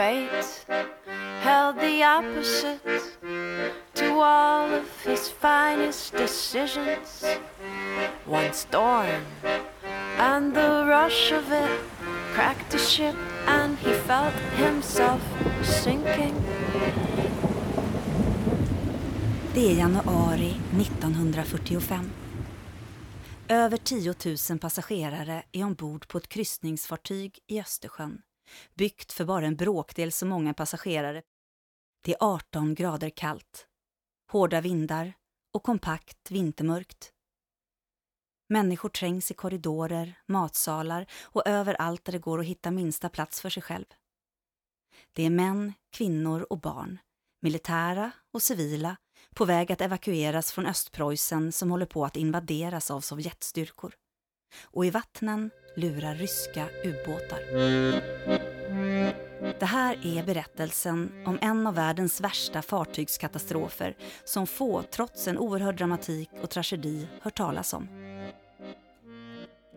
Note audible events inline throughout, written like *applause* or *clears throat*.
fate held the opposite to all of his finest decisions. One storm and the rush of it cracked the ship, and he felt himself sinking. Det är januari 1945. Över 10 000 passagerare är ombord på ett kryssningsfartyg i Östersjön. Byggt för bara en bråkdel så många passagerare. Det är 18 grader kallt. Hårda vindar och kompakt vintermörkt. Människor trängs i korridorer, matsalar och överallt där det går att hitta minsta plats för sig själv. Det är män, kvinnor och barn, militära och civila, på väg att evakueras från Östpreussen som håller på att invaderas av Sovjetstyrkor. Och i vattnen lurar ryska ubåtar. Det här är berättelsen om en av världens värsta fartygskatastrofer som få, trots en oerhörd dramatik och tragedi, hört talas om.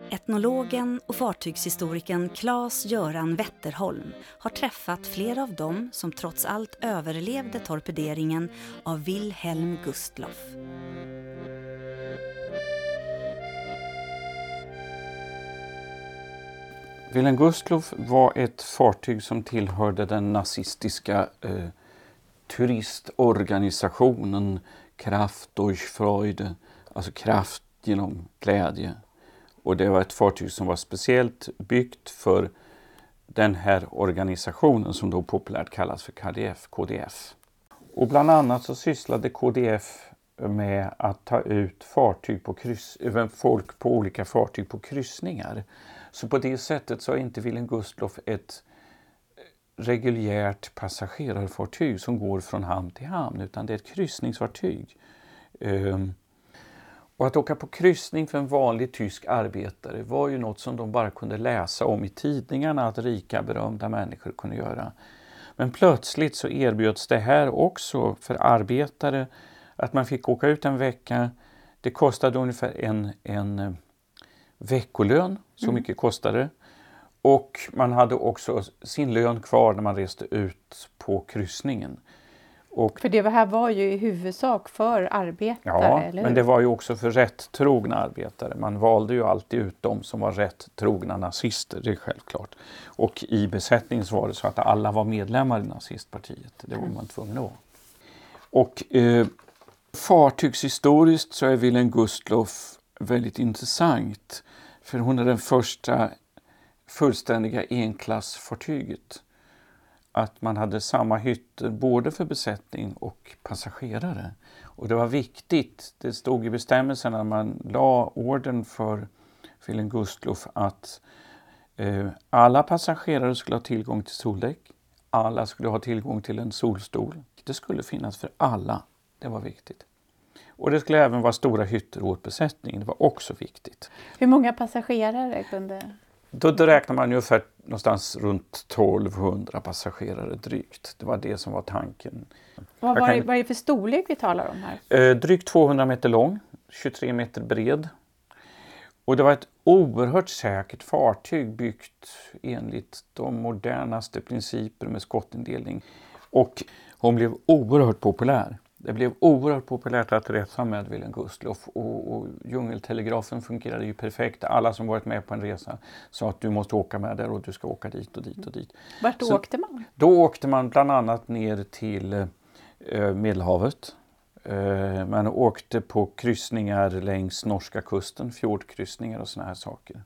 Etnologen och fartygshistorikern Claes-Göran Wetterholm har träffat flera av dem som trots allt överlevde torpederingen av Wilhelm Gustloff. Wilhelm Gustloff var ett fartyg som tillhörde den nazistiska eh, turistorganisationen Kraft durch Freude, alltså kraft genom glädje. Och det var ett fartyg som var speciellt byggt för den här organisationen som då populärt kallas för KDF. KDF. Och bland annat så sysslade KDF med att ta ut fartyg på kryss, folk på olika fartyg på kryssningar. Så på det sättet så är inte Wilhelm Gustloff ett eh, reguljärt passagerarfartyg som går från hamn till hamn utan det är ett kryssningsfartyg. Um, och att åka på kryssning för en vanlig tysk arbetare var ju något som de bara kunde läsa om i tidningarna att rika berömda människor kunde göra. Men plötsligt så erbjöds det här också för arbetare att man fick åka ut en vecka. Det kostade ungefär en, en eh, veckolön, så mm. mycket kostade det. Och man hade också sin lön kvar när man reste ut på kryssningen. Och, för det här var ju i huvudsak för arbetare? Ja, eller hur? men det var ju också för rätt trogna arbetare. Man valde ju alltid ut de som var rätt trogna nazister, det är självklart. Och i besättningen så var det så att alla var medlemmar i nazistpartiet. Det var man tvungen att vara. Och eh, fartygshistoriskt så är Wilhelm Gustloff väldigt intressant. För hon är den första fullständiga enklassfartyget att man hade samma hytter både för besättning och passagerare. Och det var viktigt, det stod i bestämmelserna när man la orden för Filen Gustloff att eh, alla passagerare skulle ha tillgång till soldäck, alla skulle ha tillgång till en solstol. Det skulle finnas för alla, det var viktigt. Och det skulle även vara stora hytter åt besättningen, det var också viktigt. Hur många passagerare kunde då, då räknar man ungefär någonstans runt 1200 passagerare drygt. Det var det som var tanken. Vad, var kan... vad är det för storlek vi talar om här? Eh, drygt 200 meter lång, 23 meter bred. Och det var ett oerhört säkert fartyg byggt enligt de modernaste principer med skottindelning. Och hon blev oerhört populär. Det blev oerhört populärt att resa med Wilhelm Gustloff och, och djungeltelegrafen fungerade ju perfekt. Alla som varit med på en resa sa att du måste åka med där och du ska åka dit och dit och dit. Vart Så, åkte man? Då åkte man bland annat ner till eh, Medelhavet. Eh, man åkte på kryssningar längs norska kusten, fjordkryssningar och såna här saker.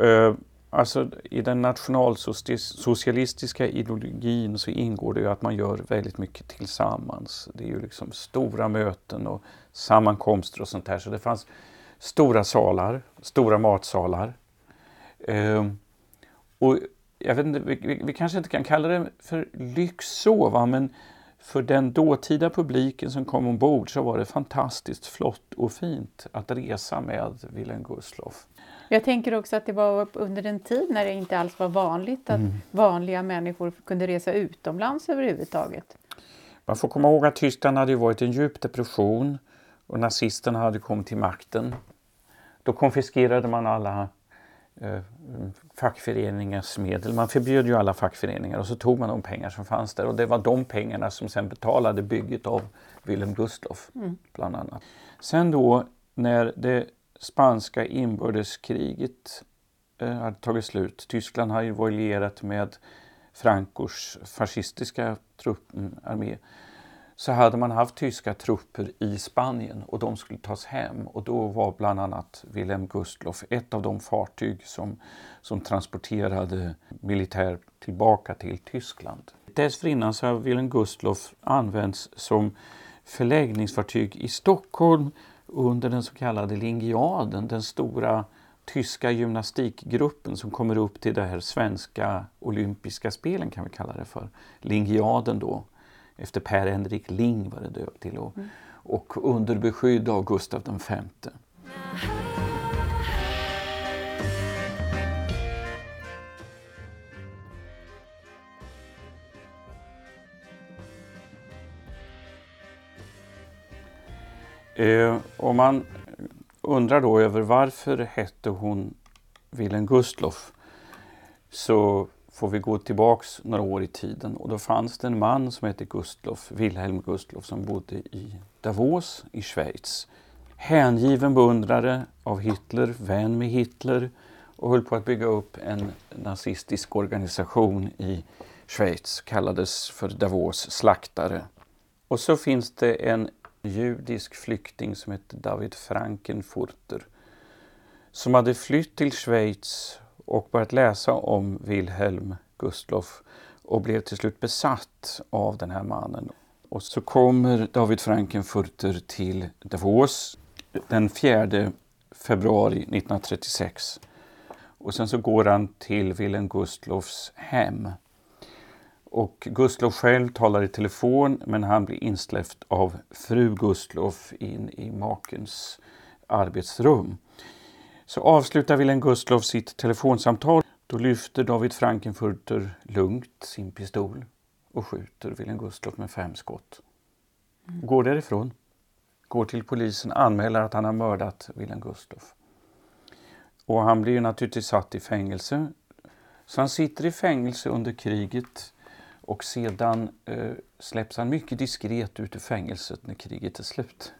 Eh, Alltså i den nationalsocialistiska ideologin så ingår det ju att man gör väldigt mycket tillsammans. Det är ju liksom stora möten och sammankomster och sånt där. Så det fanns stora salar, stora matsalar. Eh, och jag vet inte, vi, vi, kanske inte kan kalla det för lyx så, va? men för den dåtida publiken som kom ombord så var det fantastiskt flott och fint att resa med Wilhelm Gustloff. Jag tänker också att det var under en tid när det inte alls var vanligt att mm. vanliga människor kunde resa utomlands överhuvudtaget. Man får komma ihåg att Tyskland hade varit i en djup depression och nazisterna hade kommit till makten. Då konfiskerade man alla eh, fackföreningars medel. Man förbjöd ju alla fackföreningar och så tog man de pengar som fanns där och det var de pengarna som sen betalade bygget av Wilhelm Gustloff mm. bland annat. Sen då när det spanska inbördeskriget eh, hade tagit slut, Tyskland hade ju lierat med Francos fascistiska trupp, mm, armé, så hade man haft tyska trupper i Spanien och de skulle tas hem. Och då var bland annat Wilhelm Gustloff ett av de fartyg som, som transporterade militär tillbaka till Tyskland. Dessförinnan så har Wilhelm Gustloff använts som förläggningsfartyg i Stockholm under den så kallade Lingiaden, den stora tyska gymnastikgruppen som kommer upp till det här svenska olympiska spelen kan vi kalla det för. Lingiaden då efter Per-Henrik Ling var det döpt till och, mm. och under beskydd av Gustav V. Eh, om man undrar då över varför hette hon Wilhelm Gustloff så får vi gå tillbaks några år i tiden och då fanns det en man som hette Gustloff, Wilhelm Gustloff som bodde i Davos i Schweiz. Hängiven beundrare av Hitler, vän med Hitler och höll på att bygga upp en nazistisk organisation i Schweiz, kallades för Davos slaktare. Och så finns det en judisk flykting som hette David Frankenfurter som hade flytt till Schweiz och börjat läsa om Wilhelm Gustloff och blev till slut besatt av den här mannen. Och så kommer David Frankenfurter till Davos den 4 februari 1936. Och sen så går han till Wilhelm Gustloffs hem. Och Gustloff själv talar i telefon men han blir insläppt av fru Gustloff in i makens arbetsrum. Så avslutar Wilhelm Gustloff sitt telefonsamtal. Då lyfter David Frankenfurter lugnt sin pistol och skjuter Wilhelm Gustloff med fem skott. Går därifrån. Går till polisen, anmäler att han har mördat Wilhelm Gustloff. Och han blir naturligtvis satt i fängelse. Så han sitter i fängelse under kriget och sedan eh, släpps han mycket diskret ut ur fängelset när kriget är slut.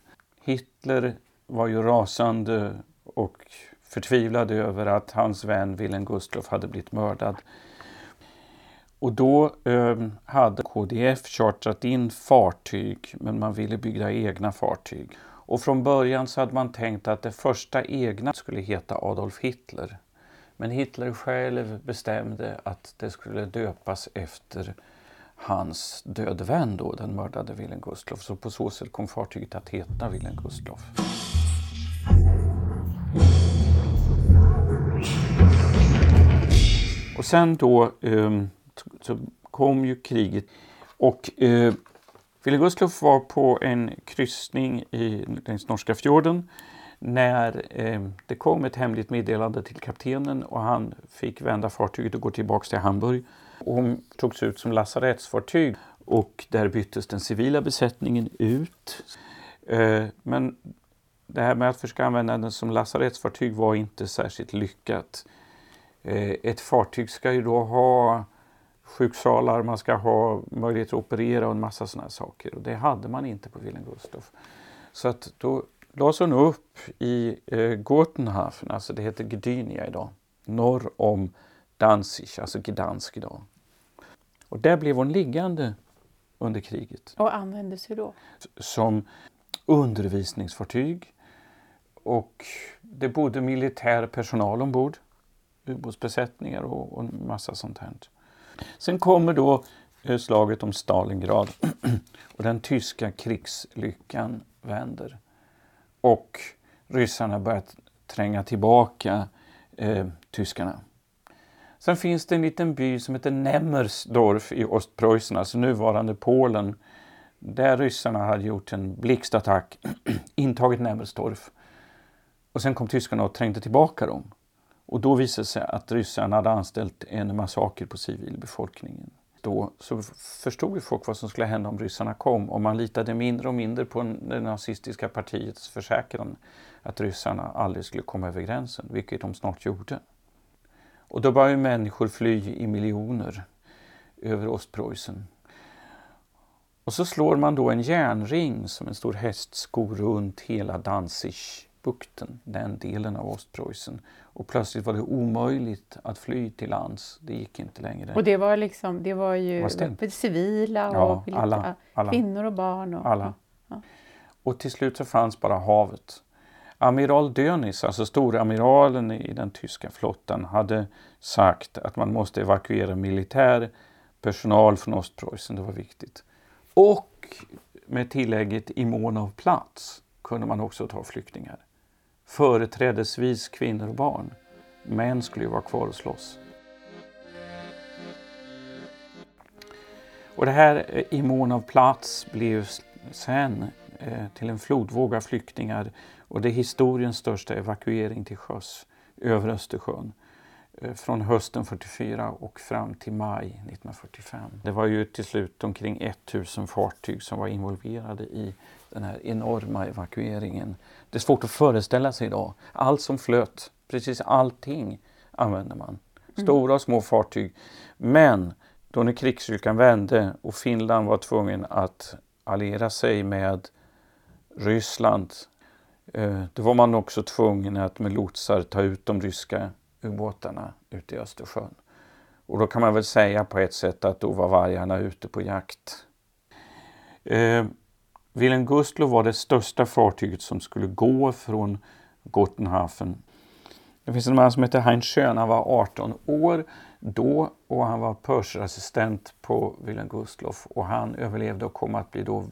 Hitler var ju rasande och förtvivlad över att hans vän Wilhelm Gustloff hade blivit mördad. Och då eh, hade KDF chartrat in fartyg, men man ville bygga egna fartyg. Och från början så hade man tänkt att det första egna skulle heta Adolf Hitler. Men Hitler själv bestämde att det skulle döpas efter hans döde vän då, den mördade Wilhelm Gustloff. Så på så sätt kom fartyget att heta Wilhelm Gustloff. Och sen då eh, så kom ju kriget och eh, Wilhelm Gustloff var på en kryssning i, längs norska fjorden när eh, det kom ett hemligt meddelande till kaptenen och han fick vända fartyget och gå tillbaks till Hamburg. Och hon togs ut som lasarettsfartyg och där byttes den civila besättningen ut. Eh, men det här med att försöka använda den som lasarettsfartyg var inte särskilt lyckat. Eh, ett fartyg ska ju då ha sjuksalar, man ska ha möjlighet att operera och en massa sådana saker. Och det hade man inte på Wilhelm Gustaf. Så att då lades hon upp i eh, Gotenhafen, alltså det heter Gdynia idag, norr om Danzig, alltså Gdansk idag. Och där blev hon liggande under kriget. Och användes hur då? Som undervisningsfartyg och det bodde militär personal ombord ubåtsbesättningar och, och massa sånt här. Sen kommer då eh, slaget om Stalingrad *clears throat* och den tyska krigslyckan vänder. Och ryssarna börjar tränga tillbaka eh, tyskarna. Sen finns det en liten by som heter Nemmersdorf i Ostpreussen, alltså nuvarande Polen, där ryssarna hade gjort en blixtattack, *clears throat* intagit Nemmersdorf. Och sen kom tyskarna och trängde tillbaka dem. Och då visade det sig att ryssarna hade anställt en massaker på civilbefolkningen. Då så förstod ju folk vad som skulle hända om ryssarna kom och man litade mindre och mindre på det nazistiska partiets försäkran att ryssarna aldrig skulle komma över gränsen, vilket de snart gjorde. Och då börjar människor fly i miljoner över Ostpreussen. Och så slår man då en järnring som en stor hästsko runt hela Danzigbukten, den delen av Ostpreussen. Och plötsligt var det omöjligt att fly till lands. Det gick inte längre. Och det var liksom, det var ju var civila och ja, alla, alla, kvinnor och barn. Och, alla. Ja. Och till slut så fanns bara havet. Amiral Dönitz, alltså storamiralen i den tyska flottan, hade sagt att man måste evakuera militär personal från Ostpreussen, det var viktigt. Och med tillägget i mån av plats kunde man också ta flyktingar. Företrädesvis kvinnor och barn. Män skulle ju vara kvar och slåss. Och det här eh, i mån av plats blev sen till en flodvåg av flyktingar och det är historiens största evakuering till sjöss över Östersjön. Eh, från hösten 44 och fram till maj 1945. Det var ju till slut omkring 1000 fartyg som var involverade i den här enorma evakueringen. Det är svårt att föreställa sig idag. Allt som flöt, precis allting använde man. Mm. Stora och små fartyg. Men då när krigsstyrkan vände och Finland var tvungen att alliera sig med Ryssland eh, då var man också tvungen att med lotsar ta ut de ryska ubåtarna ute i Östersjön. Och då kan man väl säga på ett sätt att då var vargarna ute på jakt. Eh, Wilhelm Gustloff var det största fartyget som skulle gå från Gottenhafen. Det finns en man som heter Heinz Schön, han var 18 år då och han var purser på Wilhelm Gustloff och han överlevde och kom att bli då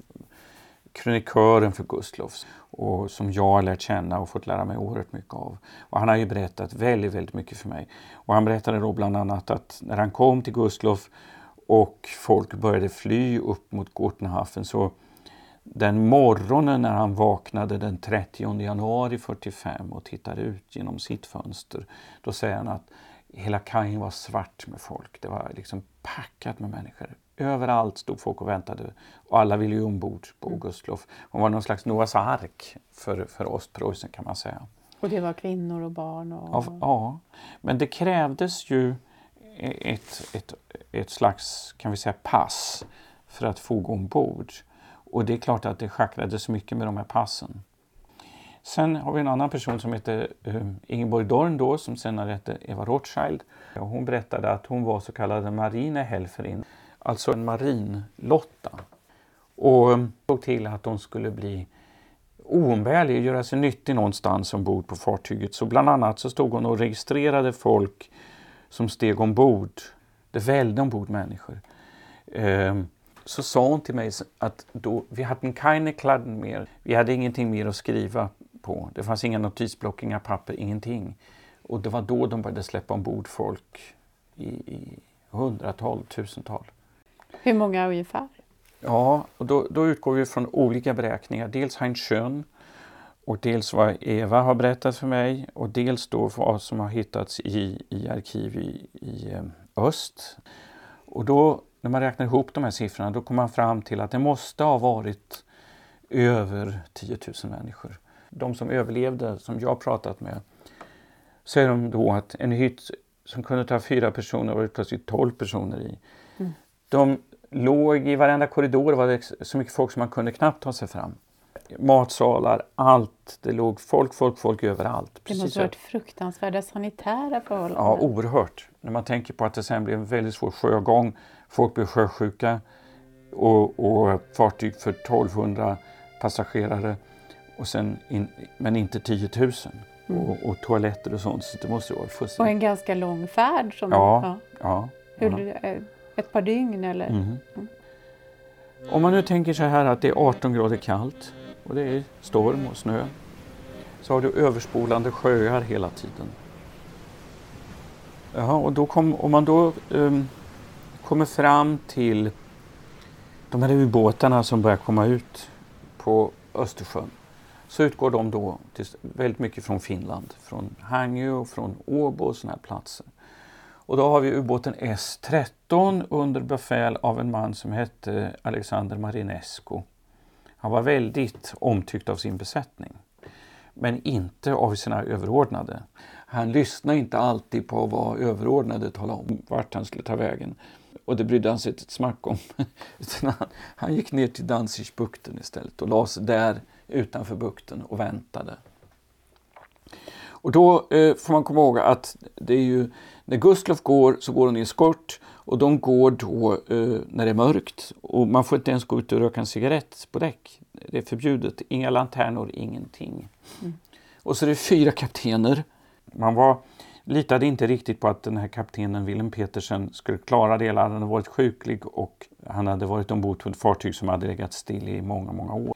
krönikören för Gustloffs och som jag har lärt känna och fått lära mig oerhört mycket av. Och han har ju berättat väldigt, väldigt mycket för mig. Och han berättade då bland annat att när han kom till Gustloff och folk började fly upp mot Gortenhafen så den morgonen när han vaknade den 30 januari 45 och tittade ut genom sitt fönster, då säger han att hela kajen var svart med folk. Det var liksom packat med människor. Överallt stod folk och väntade och alla ville ju ombord på mm. Gustloff. Hon var någon slags Noas ark för, för Ostpreussen kan man säga. Och det var kvinnor och barn? Och... Ja, ja, men det krävdes ju ett, ett, ett slags kan vi säga, pass för att få gå ombord. Och det är klart att det schackrades mycket med de här passen. Sen har vi en annan person som heter ehm, Ingeborg Dorn då, som senare hette Eva Rothschild. Hon berättade att hon var så kallad marinehelferin alltså en marinlotta. Och ehm, såg till att hon skulle bli oumbärlig, göra sig nyttig någonstans ombord på fartyget. Så bland annat så stod hon och registrerade folk som steg ombord. Det välde ombord människor. Ehm, så sa hon till mig att då, vi hade keine kladden mer. Vi hade ingenting mer att skriva på. Det fanns inga notisblock, inga papper, ingenting. Och det var då de började släppa ombord folk i, i hundratal, tusental. Hur många ungefär? Ja, och då, då utgår vi från olika beräkningar. Dels Heinz Schön och dels vad Eva har berättat för mig och dels då vad som har hittats i, i arkiv i, i eh, öst. Och då när man räknar ihop de här siffrorna då kommer man fram till att det måste ha varit över 10 000 människor. De som överlevde, som jag pratat med, säger de då att en hytt som kunde ta fyra personer var det plötsligt 12 personer i. Mm. De låg i varenda korridor var det så mycket folk som man kunde knappt ta sig fram. Matsalar, allt. Det låg folk, folk, folk överallt. Det måste ha varit fruktansvärda sanitära förhållanden. Ja, oerhört. När man tänker på att det sen blev en väldigt svår sjögång. Folk blev sjösjuka och, och fartyg för 1200 passagerare och sen in, men inte 10 000. Mm. Och, och, toaletter och sånt. Så det måste vara Och en ganska lång färd. Som, ja, ja. ja. Hur, ja. Ett par dygn eller? Mm. Mm. Om man nu tänker så här att det är 18 grader kallt och det är storm och snö så har du överspolande sjöar hela tiden. Ja, och då kom, om man då um, kommer fram till de här ubåtarna som börjar komma ut på Östersjön så utgår de då till, väldigt mycket från Finland, från Hangö och från Åbo och sådana här platser. Och då har vi ubåten S13 under befäl av en man som hette Alexander Marinescu. Han var väldigt omtyckt av sin besättning, men inte av sina överordnade. han lyssnade inte alltid på vad överordnade talade om, vart han skulle ta vägen. Och det brydde han sig inte ett smack om. *laughs* han, han gick ner till Danzigbukten istället och lade sig där utanför bukten och väntade. Och då eh, får man komma ihåg att det är ju, när Gustloff går så går han i skort och de går då eh, när det är mörkt och man får inte ens gå ut och röka en cigarett på däck. Det är förbjudet. Inga lanternor, ingenting. Mm. Och så är det fyra kaptener. Man var, litade inte riktigt på att den här kaptenen Willem Petersen skulle klara det. Han hade varit sjuklig och han hade varit ombord på ett fartyg som hade legat still i många, många år.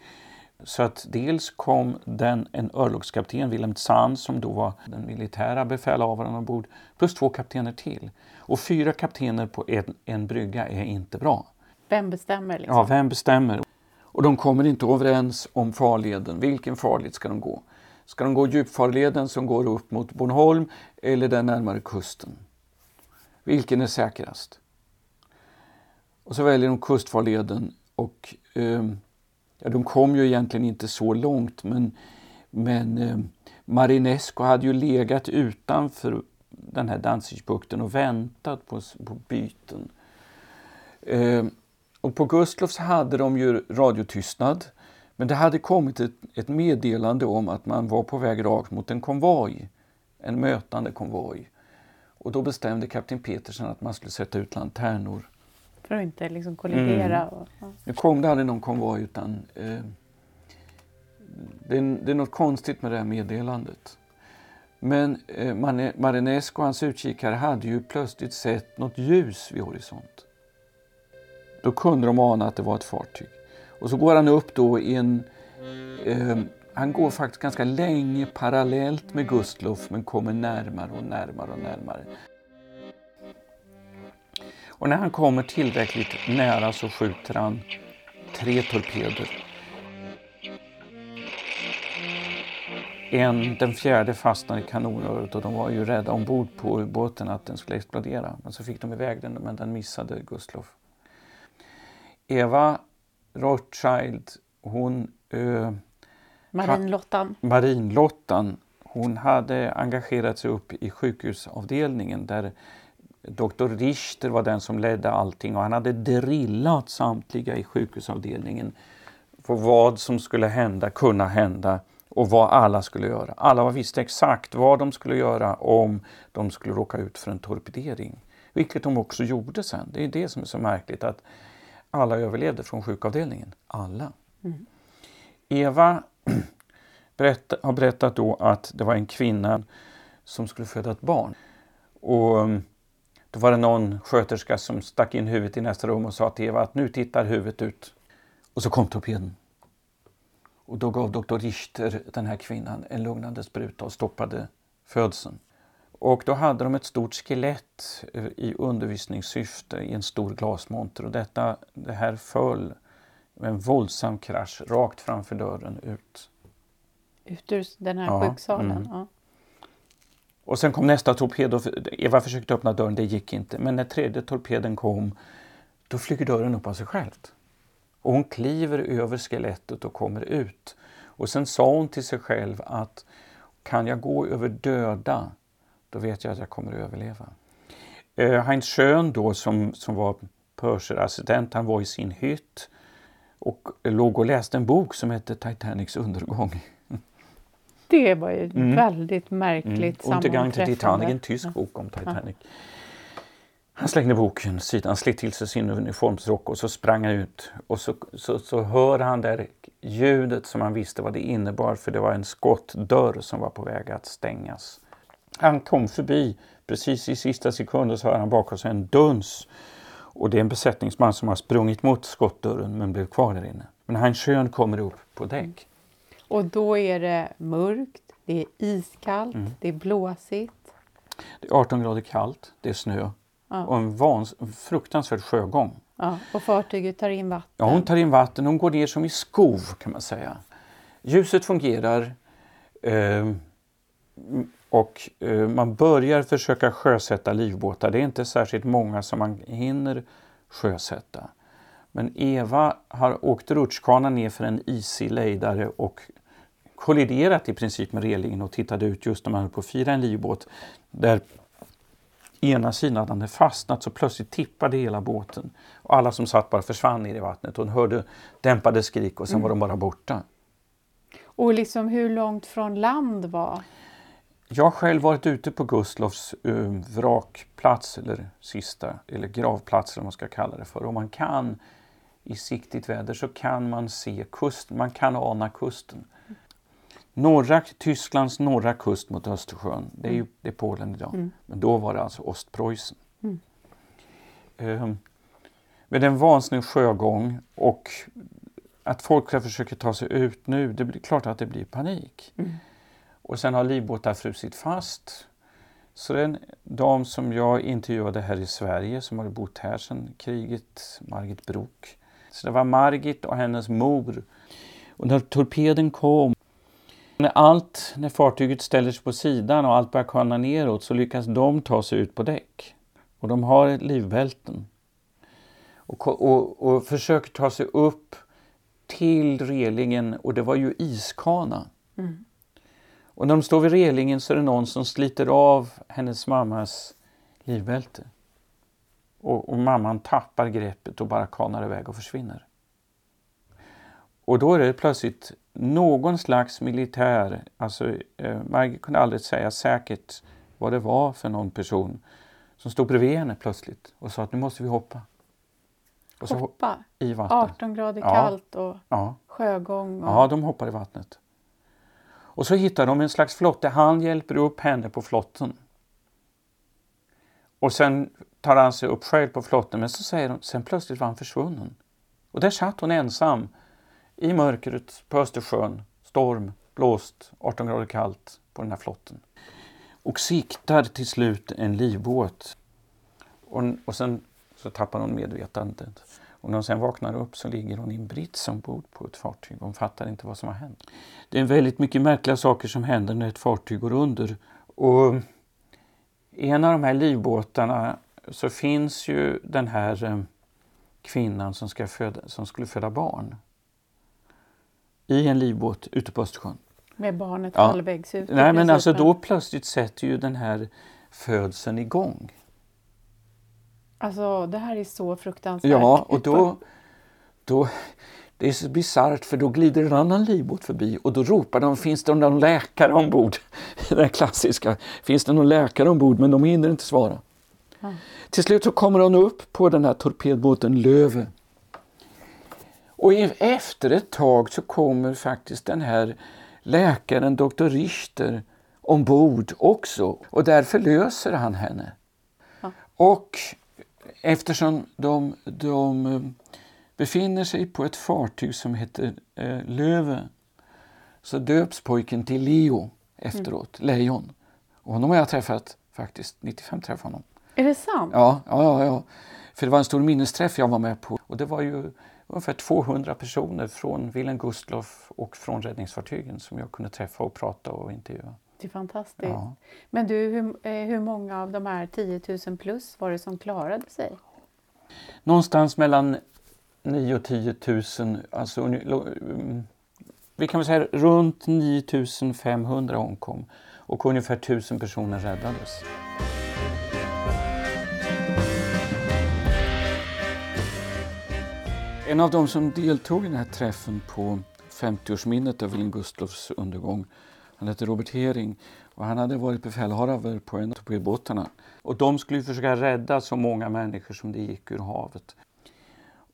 Så att dels kom den, en örlogskapten, Wilhelm Zahn, som då var den militära befälhavaren ombord, plus två kaptener till. Och fyra kaptener på en, en brygga är inte bra. Vem bestämmer? Liksom? Ja, vem bestämmer? Och de kommer inte överens om farleden. Vilken farled ska de gå? Ska de gå djupfarleden som går upp mot Bornholm eller den närmare kusten? Vilken är säkrast? Och så väljer de kustfarleden och eh, ja, de kom ju egentligen inte så långt men, men eh, Marinesco hade ju legat utanför den här Danzigbukten och väntat på, på byten. Eh, och på Gustloffs hade de ju radiotystnad men det hade kommit ett, ett meddelande om att man var på väg rakt mot en konvoj, en mötande konvoj. Och då bestämde kapten Petersen att man skulle sätta ut lanternor för att inte liksom kollidera. Mm. Och, ja. Nu kom det aldrig någon konvoj utan eh, det, är, det är något konstigt med det här meddelandet. Men eh, Marinesco och hans utkikare hade ju plötsligt sett något ljus vid horisont. Då kunde de ana att det var ett fartyg. Och så går han upp då i en... Eh, han går faktiskt ganska länge parallellt med Gustloff men kommer närmare och närmare och närmare. Och när han kommer tillräckligt nära så skjuter han tre torpeder. En, den fjärde fastnar i kanonröret och de var ju rädda ombord på ubåten att den skulle explodera. Men så fick de iväg den, men den missade Gustloff. Eva Rothschild, hon... Eh, Marinlottan. Marinlottan. Hon hade engagerat sig upp i sjukhusavdelningen där Doktor Richter var den som ledde allting och han hade drillat samtliga i sjukhusavdelningen på vad som skulle hända, kunna hända och vad alla skulle göra. Alla visste exakt vad de skulle göra om de skulle råka ut för en torpedering. Vilket de också gjorde sen. Det är det som är så märkligt att alla överlevde från sjukavdelningen. Alla. Mm. Eva *clears throat* berätt, har berättat då att det var en kvinna som skulle föda ett barn. Och då var det någon sköterska som stack in huvudet i nästa rum och sa till Eva att nu tittar huvudet ut. Och så kom torpeden. Och då gav doktor Richter den här kvinnan en lugnande spruta och stoppade födseln. Och då hade de ett stort skelett i undervisningssyfte i en stor glasmonter och detta, det här föll med en våldsam krasch rakt framför dörren ut. Ut ur den här ja, sjuksalen? Mm. Ja. Och sen kom nästa torped och Eva försökte öppna dörren, det gick inte. Men när tredje torpeden kom, då flyger dörren upp av sig själv. Och hon kliver över skelettet och kommer ut. Och sen sa hon till sig själv att kan jag gå över döda, då vet jag att jag kommer att överleva. Eh, Heinz Schön då som, som var Purser-assistent, han var i sin hytt och låg och läste en bok som hette Titanics undergång. Det var ju mm. väldigt märkligt mm. Untergang till Titanic, en tysk bok om Titanic. Ja. Han slängde boken sidan, han slet till sig sin uniformsrock och så sprang han ut. Och så, så, så hör han där ljudet som han visste vad det innebar för det var en skottdörr som var på väg att stängas. Han kom förbi precis i sista sekunden så hör han bakom sig en duns. Och det är en besättningsman som har sprungit mot skottdörren men blev kvar där inne. Men han Schön kommer upp på däck. Och då är det mörkt, det är iskallt, mm. det är blåsigt. Det är 18 grader kallt, det är snö ja. och en vans fruktansvärd sjögång. Ja, och fartyget tar in vatten? Ja, hon tar in vatten. Hon går ner som i skov kan man säga. Ljuset fungerar eh, och eh, man börjar försöka sjösätta livbåtar. Det är inte särskilt många som man hinner sjösätta. Men Eva har åkt rutschkana ner för en isig lejdare och kolliderat i princip med relingen och tittade ut just när man höll på att fira en livbåt. Där ena sidan hade fastnat så plötsligt tippade hela båten. Och alla som satt bara försvann ner i vattnet och hörde dämpade skrik och sen mm. var de bara borta. Och liksom hur långt från land var? Jag har själv varit ute på Gustlovs uh, vrakplats eller sista, eller gravplats eller man ska kalla det för. Och man kan i siktigt väder så kan man se kusten, man kan ana kusten. Norra, Tysklands norra kust mot Östersjön, det är ju det är Polen idag. Mm. Men då var det alltså Ostpreussen. Mm. Um, med en vansinnig sjögång och att folk ska försöka ta sig ut nu, det blir klart att det blir panik. Mm. Och sen har livbåtar frusit fast. Så en dam som jag intervjuade här i Sverige som hade bott här sedan kriget, Margit Brok. Så det var Margit och hennes mor. Och när torpeden kom, när, allt, när fartyget ställer sig på sidan och allt börjar kana neråt så lyckas de ta sig ut på däck. Och de har livbälten. Och, och, och försöker ta sig upp till relingen och det var ju iskana. Mm. Och när de står vid relingen så är det någon som sliter av hennes mammas livbälte. Och, och mamman tappar greppet och bara kanar iväg och försvinner. Och då är det plötsligt någon slags militär, alltså eh, Margit kunde aldrig säga säkert vad det var för någon person som stod bredvid henne plötsligt och sa att nu måste vi hoppa. Och hoppa? I vatten. 18 grader ja. kallt och ja. sjögång? Och... Ja, de hoppar i vattnet. Och så hittar de en slags flotte. Han hjälper upp henne på flotten. Och sen tar han sig upp själv på flotten men så säger de, sen plötsligt var han försvunnen. Och där satt hon ensam i mörkret på Östersjön, storm, blåst, 18 grader kallt på den här flotten. Och siktar till slut en livbåt. Och, och sen så tappar hon medvetandet. Och när hon sen vaknar upp så ligger hon i en brits ombord på ett fartyg. Hon fattar inte vad som har hänt. Det är väldigt mycket märkliga saker som händer när ett fartyg går under. Och i en av de här livbåtarna så finns ju den här eh, kvinnan som, ska föda, som skulle föda barn. I en livbåt ute på Östersjön. Med barnet ja. halvvägs ut? Nej men alltså då plötsligt sätter ju den här födseln igång. Alltså det här är så fruktansvärt. Ja, och då, då det är så bisarrt för då glider en annan livbåt förbi och då ropar de, finns det någon läkare ombord? *laughs* Det klassiska, finns det någon läkare ombord? Men de hinner inte svara. Ja. Till slut så kommer hon upp på den här torpedbåten Löve. Och efter ett tag så kommer faktiskt den här läkaren, doktor Richter, ombord också och där förlöser han henne. Ja. Och eftersom de, de eh, befinner sig på ett fartyg som heter eh, Löve så döps pojken till Leo efteråt, mm. Lejon. Och honom har jag träffat faktiskt, 95 träffade honom. Är det sant? Ja, ja, ja, ja. För det var en stor minnesträff jag var med på och det var ju ungefär 200 personer från Wilhelm Gustloff och från räddningsfartygen som jag kunde träffa och prata och intervjua. Det är fantastiskt. Ja. Men du, hur, eh, hur många av de här 10 000 plus var det som klarade sig? Någonstans mellan 9 och 10 000, alltså mm, vi kan väl säga runt 9 500 omkom och ungefär 1000 personer räddades. En av de som deltog i den här träffen på 50-årsminnet av Wilhelm Gustlofs undergång, han hette Robert Hering och han hade varit befälhavare på en av torpedbåtarna. Och de skulle försöka rädda så många människor som det gick ur havet.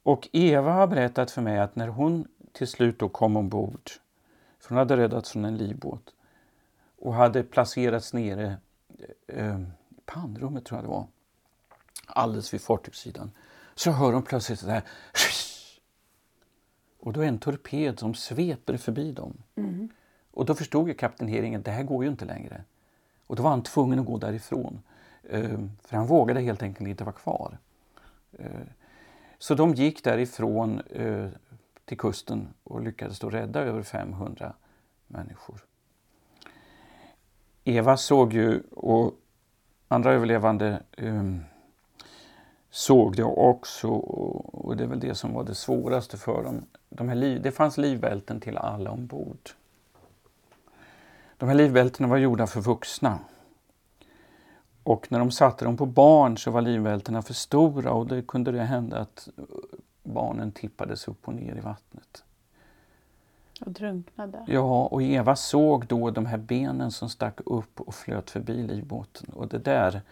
Och Eva har berättat för mig att när hon till slut då kom ombord, för hon hade räddats från en livbåt och hade placerats nere eh, eh i pannrummet tror jag det var, alldeles vid fartygssidan, så hör hon plötsligt det här och då är en torped som sveper förbi dem. Mm. Och då förstod ju kapten Hering att det här går ju inte längre. Och då var han tvungen att gå därifrån. Eh, för han vågade helt enkelt inte vara kvar. Eh, så de gick därifrån eh, till kusten och lyckades då rädda över 500 människor. Eva såg ju, och andra överlevande um, såg det också och det är väl det som var det svåraste för dem. De här liv, det fanns livbälten till alla ombord. De här livbältena var gjorda för vuxna. Och när de satte dem på barn så var livbältena för stora och det kunde det hända att barnen tippades upp och ner i vattnet. Och drunknade? Ja, och Eva såg då de här benen som stack upp och flöt förbi livbåten. Och det där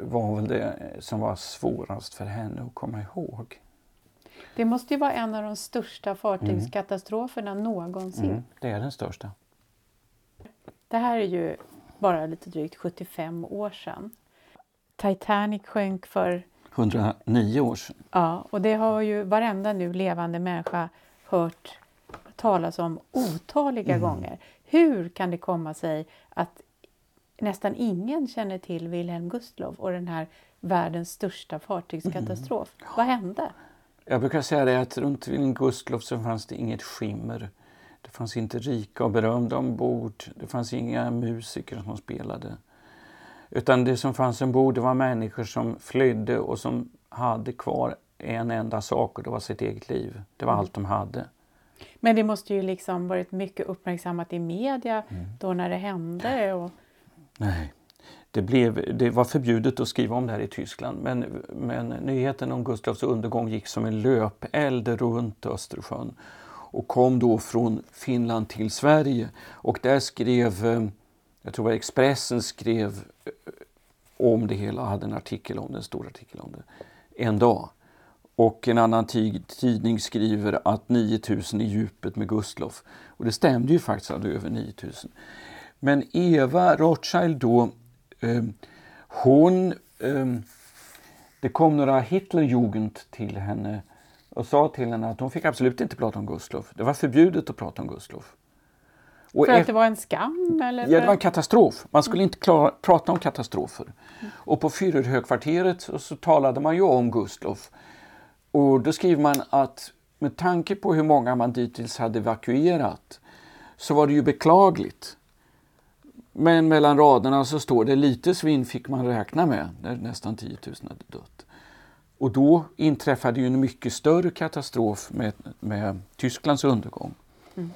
var väl det som var svårast för henne att komma ihåg. Det måste ju vara en av de största fartygskatastroferna mm. någonsin. Mm, det är den största. Det här är ju bara lite drygt 75 år sedan. Titanic sjönk för 109 år sedan. Ja, och det har ju varenda nu levande människa hört talas om otaliga mm. gånger. Hur kan det komma sig att nästan ingen känner till Wilhelm Gustloff och den här världens största fartygskatastrof? Mm. Vad hände? Jag brukar säga det att runt Wilhelm Gustloff så fanns det inget skimmer. Det fanns inte rika och berömda ombord. Det fanns inga musiker som spelade. Utan det som fanns ombord var människor som flydde och som hade kvar en enda sak och det var sitt eget liv. Det var mm. allt de hade. Men det måste ju liksom varit mycket uppmärksammat i media mm. då när det hände? Och... Nej. Det, blev, det var förbjudet att skriva om det här i Tyskland men, men nyheten om Gustavs undergång gick som en löpeld runt Östersjön och kom då från Finland till Sverige. Och där skrev, eh, jag tror att Expressen skrev eh, om det hela, hade en artikel om det, en stor artikel om det, en dag. Och en annan tidning skriver att 9000 i djupet med Gustloff. Och det stämde ju faktiskt att över 9000. Men Eva Rothschild då, eh, hon... Eh, det kom några Hitlerjugend till henne och sa till henne att hon fick absolut inte prata om Gustloff. Det var förbjudet att prata om Gustloff. Och för att det var en skam? Eller ja, det var en katastrof. Man skulle inte klara, prata om katastrofer. Mm. Och på Führerhögkvarteret så, så talade man ju om Gustloff. Och då skriver man att med tanke på hur många man dittills hade evakuerat så var det ju beklagligt. Men mellan raderna så står det lite svinn fick man räkna med när nästan 10 000 hade dött. Och då inträffade ju en mycket större katastrof med, med Tysklands undergång. Mm.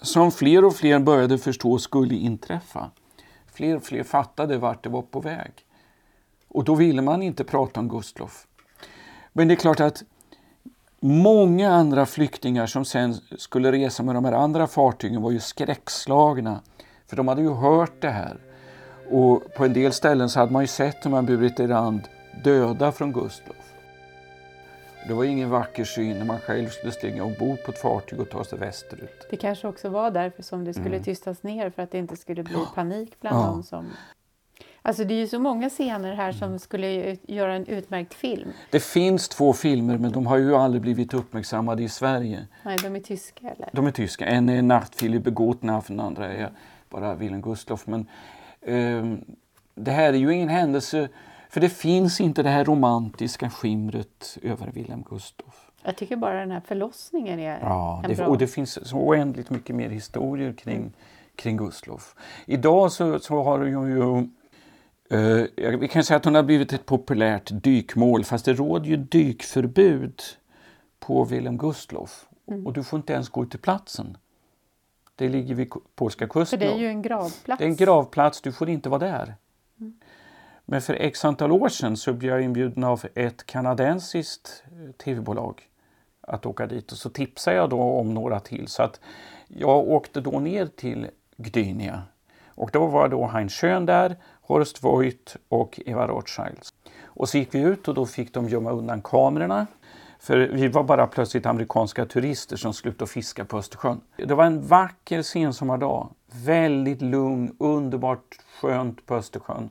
Som fler och fler började förstå skulle inträffa. Fler och fler fattade vart det var på väg. Och då ville man inte prata om Gustloff. Men det är klart att många andra flyktingar som sen skulle resa med de här andra fartygen var ju skräckslagna. För de hade ju hört det här. Och på en del ställen så hade man ju sett hur man burit i land döda från Gustloff. Det var ingen vacker syn när man själv skulle stiga ombord på ett fartyg och ta sig västerut. Det kanske också var därför som det skulle mm. tystas ner för att det inte skulle bli panik bland ja. dem som Alltså det är ju så många scener här som mm. skulle göra en utmärkt film. Det finns två filmer men de har ju aldrig blivit uppmärksammade i Sverige. Nej, de är tyska eller? De är tyska. En är Nachtfilip Begotna, den andra är bara Wilhelm Gustloff. Men eh, det här är ju ingen händelse, för det finns inte det här romantiska skimret över Wilhelm Gustloff. Jag tycker bara den här förlossningen är ja, en det, bra... och det finns så oändligt mycket mer historier kring, kring Gustloff. Idag så, så har ju Uh, vi kan säga att hon har blivit ett populärt dykmål fast det råder ju dykförbud på Wilhelm Gustloff. Mm. Och du får inte ens gå ut till platsen. Det ligger vid polska kusten. För det är ju en gravplats. Det är en gravplats, du får inte vara där. Mm. Men för x antal år sedan så blev jag inbjuden av ett kanadensiskt eh, tv-bolag att åka dit och så tipsade jag då om några till. Så att jag åkte då ner till Gdynia och då var då Heinz Schön där, Horst Voigt och Eva Rothschild. Och så gick vi ut och då fick de gömma undan kamerorna. För vi var bara plötsligt amerikanska turister som skulle ut och fiska på Östersjön. Det var en vacker sensommardag. Väldigt lugn, underbart skönt på Östersjön.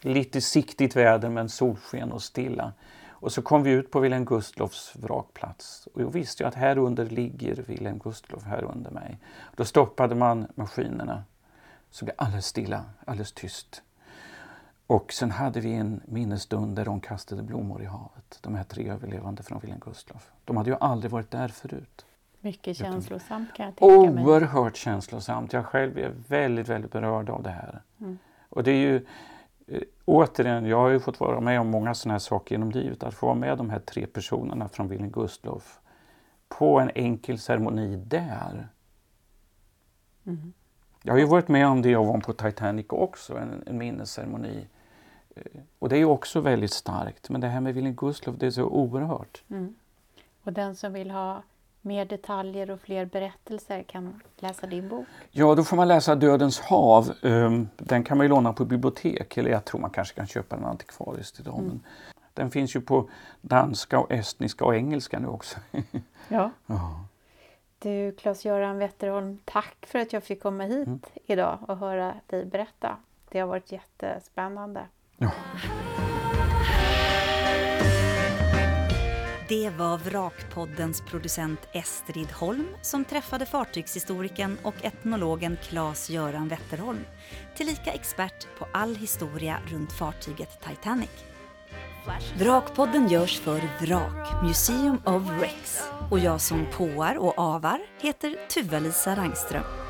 Lite siktigt väder men solsken och stilla. Och så kom vi ut på Wilhelm Gustloffs vrakplats. Och jag visste ju att här under ligger Wilhelm Gustloff, här under mig. Då stoppade man maskinerna så blev alldeles stilla, alldeles tyst. Och sen hade vi en minnesstund där de kastade blommor i havet. De här tre överlevande från Wilhelm Gustloff. De hade ju aldrig varit där förut. Mycket känslosamt kan jag tänka mig. Oerhört känslosamt. Jag själv är väldigt, väldigt berörd av det här. Mm. Och det är ju eh, återigen, jag har ju fått vara med om många sådana här saker genom livet. Att få vara med de här tre personerna från Wilhelm Gustloff på en enkel ceremoni där Mm. Jag har ju varit med om det ovan på Titanic också, en, en minnesceremoni. Eh, och det är ju också väldigt starkt, men det här med Wilhelm Gustloff, det är så oerhört. Mm. Och den som vill ha mer detaljer och fler berättelser kan läsa din bok? Ja, då får man läsa Dödens hav. Ehm, den kan man ju låna på bibliotek, eller jag tror man kanske kan köpa den antikvariskt idag. Mm. den finns ju på danska, och estniska och engelska nu också. *laughs* ja. ja. Du, Claes-Göran Wetterholm, tack för att jag fick komma hit mm. idag och höra dig berätta. Det har varit jättespännande. Ja. Det var Vrakpoddens producent Estrid Holm som träffade fartygshistorikern och etnologen Claes-Göran Wetterholm, tillika expert på all historia runt fartyget Titanic. Vrakpodden görs för Vrak, Museum of Rex och jag som påar och avar heter Tuva-Lisa Rangström.